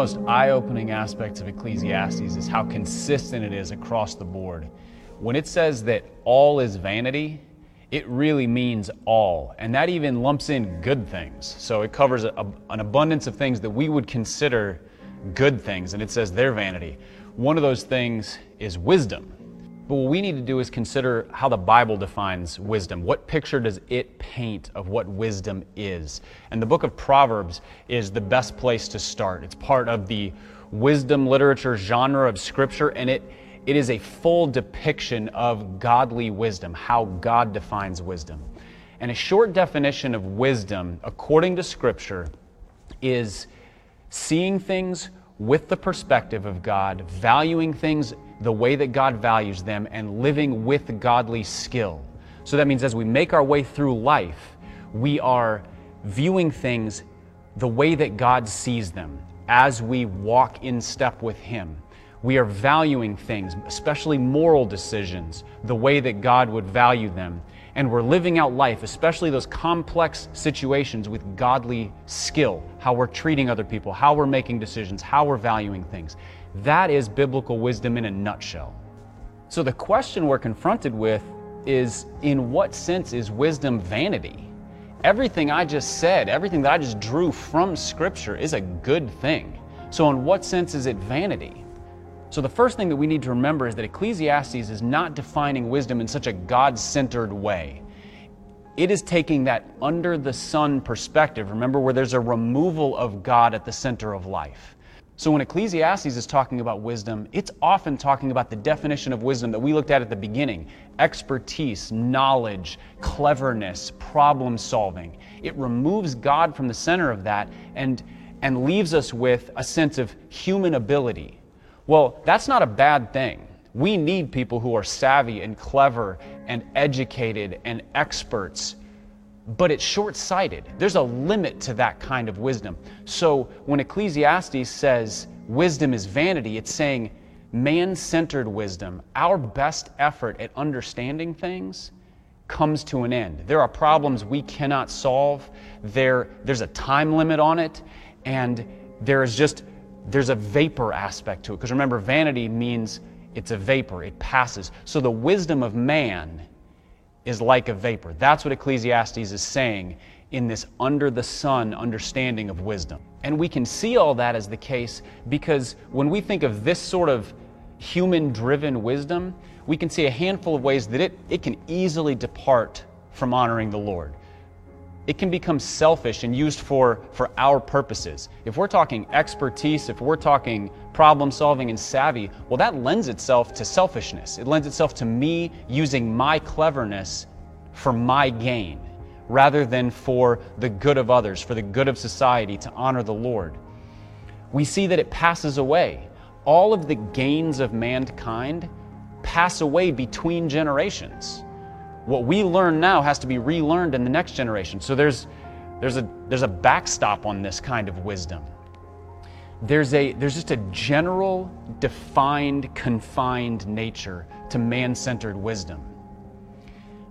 Most eye opening aspects of Ecclesiastes is how consistent it is across the board. When it says that all is vanity, it really means all. And that even lumps in good things. So it covers a, an abundance of things that we would consider good things, and it says they're vanity. One of those things is wisdom. But what we need to do is consider how the Bible defines wisdom. What picture does it paint of what wisdom is? And the book of Proverbs is the best place to start. It's part of the wisdom literature genre of Scripture, and it, it is a full depiction of godly wisdom, how God defines wisdom. And a short definition of wisdom, according to Scripture, is seeing things with the perspective of God, valuing things the way that God values them, and living with godly skill. So that means as we make our way through life, we are viewing things the way that God sees them as we walk in step with Him. We are valuing things, especially moral decisions, the way that God would value them and we're living out life, especially those complex situations, with godly skill, how we're treating other people, how we're making decisions, how we're valuing things. That is biblical wisdom in a nutshell. So the question we're confronted with is in what sense is wisdom vanity? Everything I just said, everything that I just drew from Scripture is a good thing. So, in what sense is it vanity? So, the first thing that we need to remember is that Ecclesiastes is not defining wisdom in such a God centered way. It is taking that under the sun perspective, remember, where there's a removal of God at the center of life. So, when Ecclesiastes is talking about wisdom, it's often talking about the definition of wisdom that we looked at at the beginning expertise, knowledge, cleverness, problem solving. It removes God from the center of that and, and leaves us with a sense of human ability well, that's not a bad thing. We need people who are savvy and clever and educated and experts, but it's short sighted. There's a limit to that kind of wisdom. So when Ecclesiastes says wisdom is vanity, it's saying man centered wisdom, our best effort at understanding things, comes to an end. There are problems we cannot solve, there, there's a time limit on it, and there is just there's a vapor aspect to it. Because remember, vanity means it's a vapor, it passes. So the wisdom of man is like a vapor. That's what Ecclesiastes is saying in this under the sun understanding of wisdom. And we can see all that as the case because when we think of this sort of human driven wisdom, we can see a handful of ways that it, it can easily depart from honoring the Lord it can become selfish and used for, for our purposes. If we're talking expertise, if we're talking problem solving and savvy, well, that lends itself to selfishness. It lends itself to me using my cleverness for my gain rather than for the good of others, for the good of society, to honor the Lord. We see that it passes away. All of the gains of mankind pass away between generations what we learn now has to be relearned in the next generation. So there's, there's, a, there's a backstop on this kind of wisdom. There's, a, there's just a general, defined, confined nature to man centered wisdom.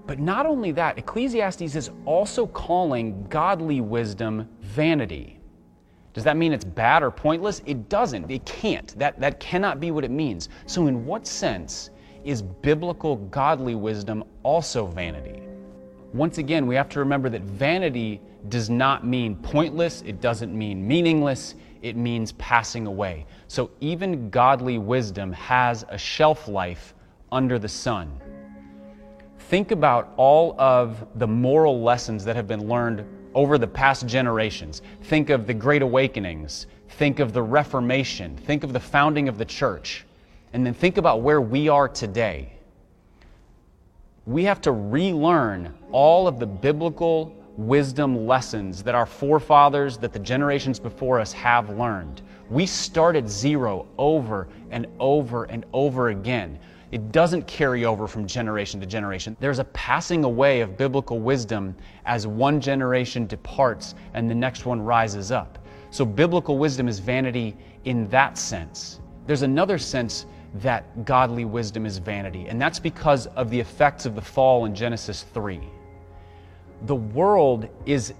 But not only that, Ecclesiastes is also calling godly wisdom vanity. Does that mean it's bad or pointless? It doesn't. It can't. That, that cannot be what it means. So, in what sense is biblical godly wisdom also vanity? Once again, we have to remember that vanity does not mean pointless, it doesn't mean meaningless, it means passing away. So even godly wisdom has a shelf life under the sun. Think about all of the moral lessons that have been learned over the past generations. Think of the Great Awakenings. Think of the Reformation. Think of the founding of the church and then think about where we are today. We have to relearn all of the biblical wisdom lessons that our forefathers, that the generations before us have learned. We start at zero over and over and over again. It doesn't carry over from generation to generation. There's a passing away of biblical wisdom as one generation departs and the next one rises up. So, biblical wisdom is vanity in that sense. There's another sense that godly wisdom is vanity, and that's because of the effects of the fall in Genesis 3. The world is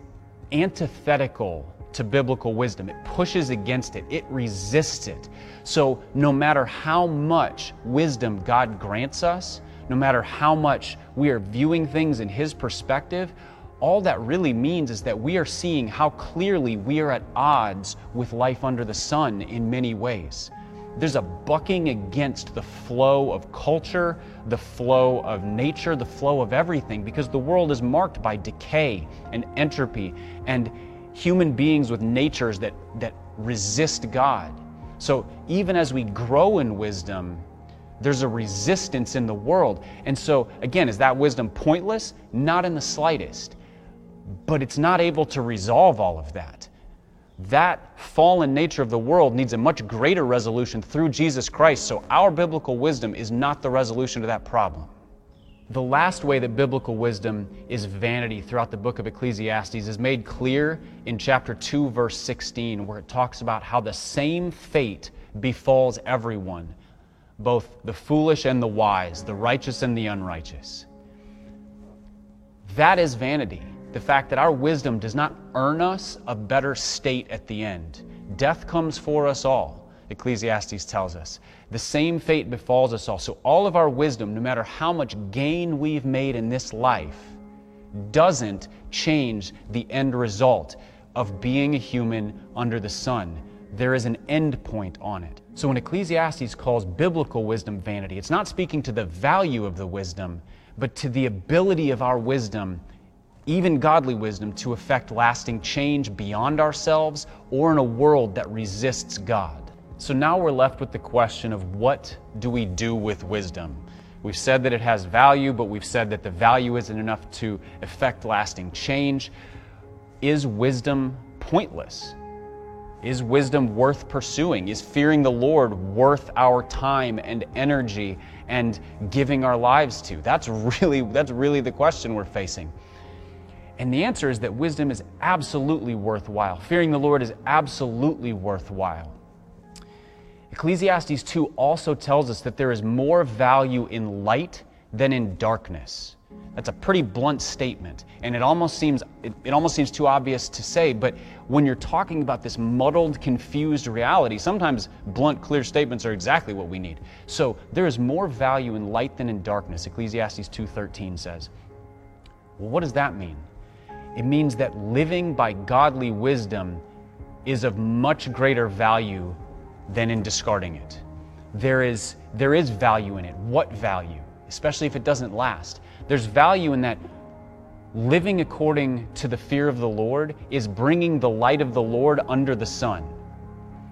antithetical to biblical wisdom. It pushes against it, it resists it. So, no matter how much wisdom God grants us, no matter how much we are viewing things in His perspective, all that really means is that we are seeing how clearly we are at odds with life under the sun in many ways. There's a bucking against the flow of culture, the flow of nature, the flow of everything, because the world is marked by decay and entropy and human beings with natures that, that resist God. So even as we grow in wisdom, there's a resistance in the world. And so, again, is that wisdom pointless? Not in the slightest. But it's not able to resolve all of that. That fallen nature of the world needs a much greater resolution through Jesus Christ. So, our biblical wisdom is not the resolution to that problem. The last way that biblical wisdom is vanity throughout the book of Ecclesiastes is made clear in chapter 2, verse 16, where it talks about how the same fate befalls everyone, both the foolish and the wise, the righteous and the unrighteous. That is vanity. The fact that our wisdom does not earn us a better state at the end. Death comes for us all. Ecclesiastes tells us. The same fate befalls us all. So, all of our wisdom, no matter how much gain we've made in this life, doesn't change the end result of being a human under the sun. There is an end point on it. So, when Ecclesiastes calls biblical wisdom vanity, it's not speaking to the value of the wisdom, but to the ability of our wisdom even godly wisdom, to effect lasting change beyond ourselves or in a world that resists God. So now we're left with the question of what do we do with wisdom? We've said that it has value, but we've said that the value isn't enough to effect lasting change. Is wisdom pointless? Is wisdom worth pursuing? Is fearing the Lord worth our time and energy and giving our lives to? That's really, that's really the question we're facing. And the answer is that wisdom is absolutely worthwhile. Fearing the Lord is absolutely worthwhile. Ecclesiastes 2 also tells us that there is more value in light than in darkness. That's a pretty blunt statement, and it almost seems it, it, almost seems too obvious to say, but when you're talking about this muddled, confused reality, sometimes blunt, clear statements are exactly what we need. So there is more value in light than in darkness, Ecclesiastes 2:13 says. Well, what does that mean? It means that living by godly wisdom is of much greater value than in discarding it. There is, there is value in it. What value? Especially if it doesn't last. There's value in that living according to the fear of the Lord is bringing the light of the Lord under the sun.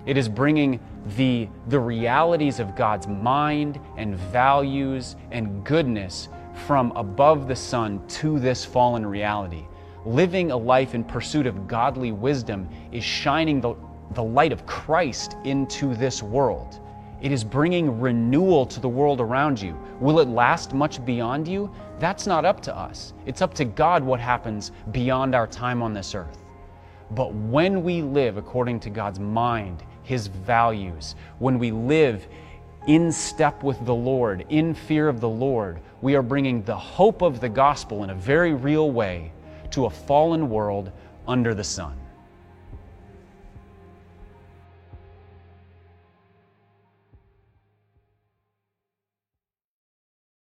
It is bringing the, the realities of God's mind and values and goodness from above the sun to this fallen reality. Living a life in pursuit of godly wisdom is shining the, the light of Christ into this world. It is bringing renewal to the world around you. Will it last much beyond you? That's not up to us. It's up to God what happens beyond our time on this earth. But when we live according to God's mind, His values, when we live in step with the Lord, in fear of the Lord, we are bringing the hope of the gospel in a very real way to a fallen world under the sun.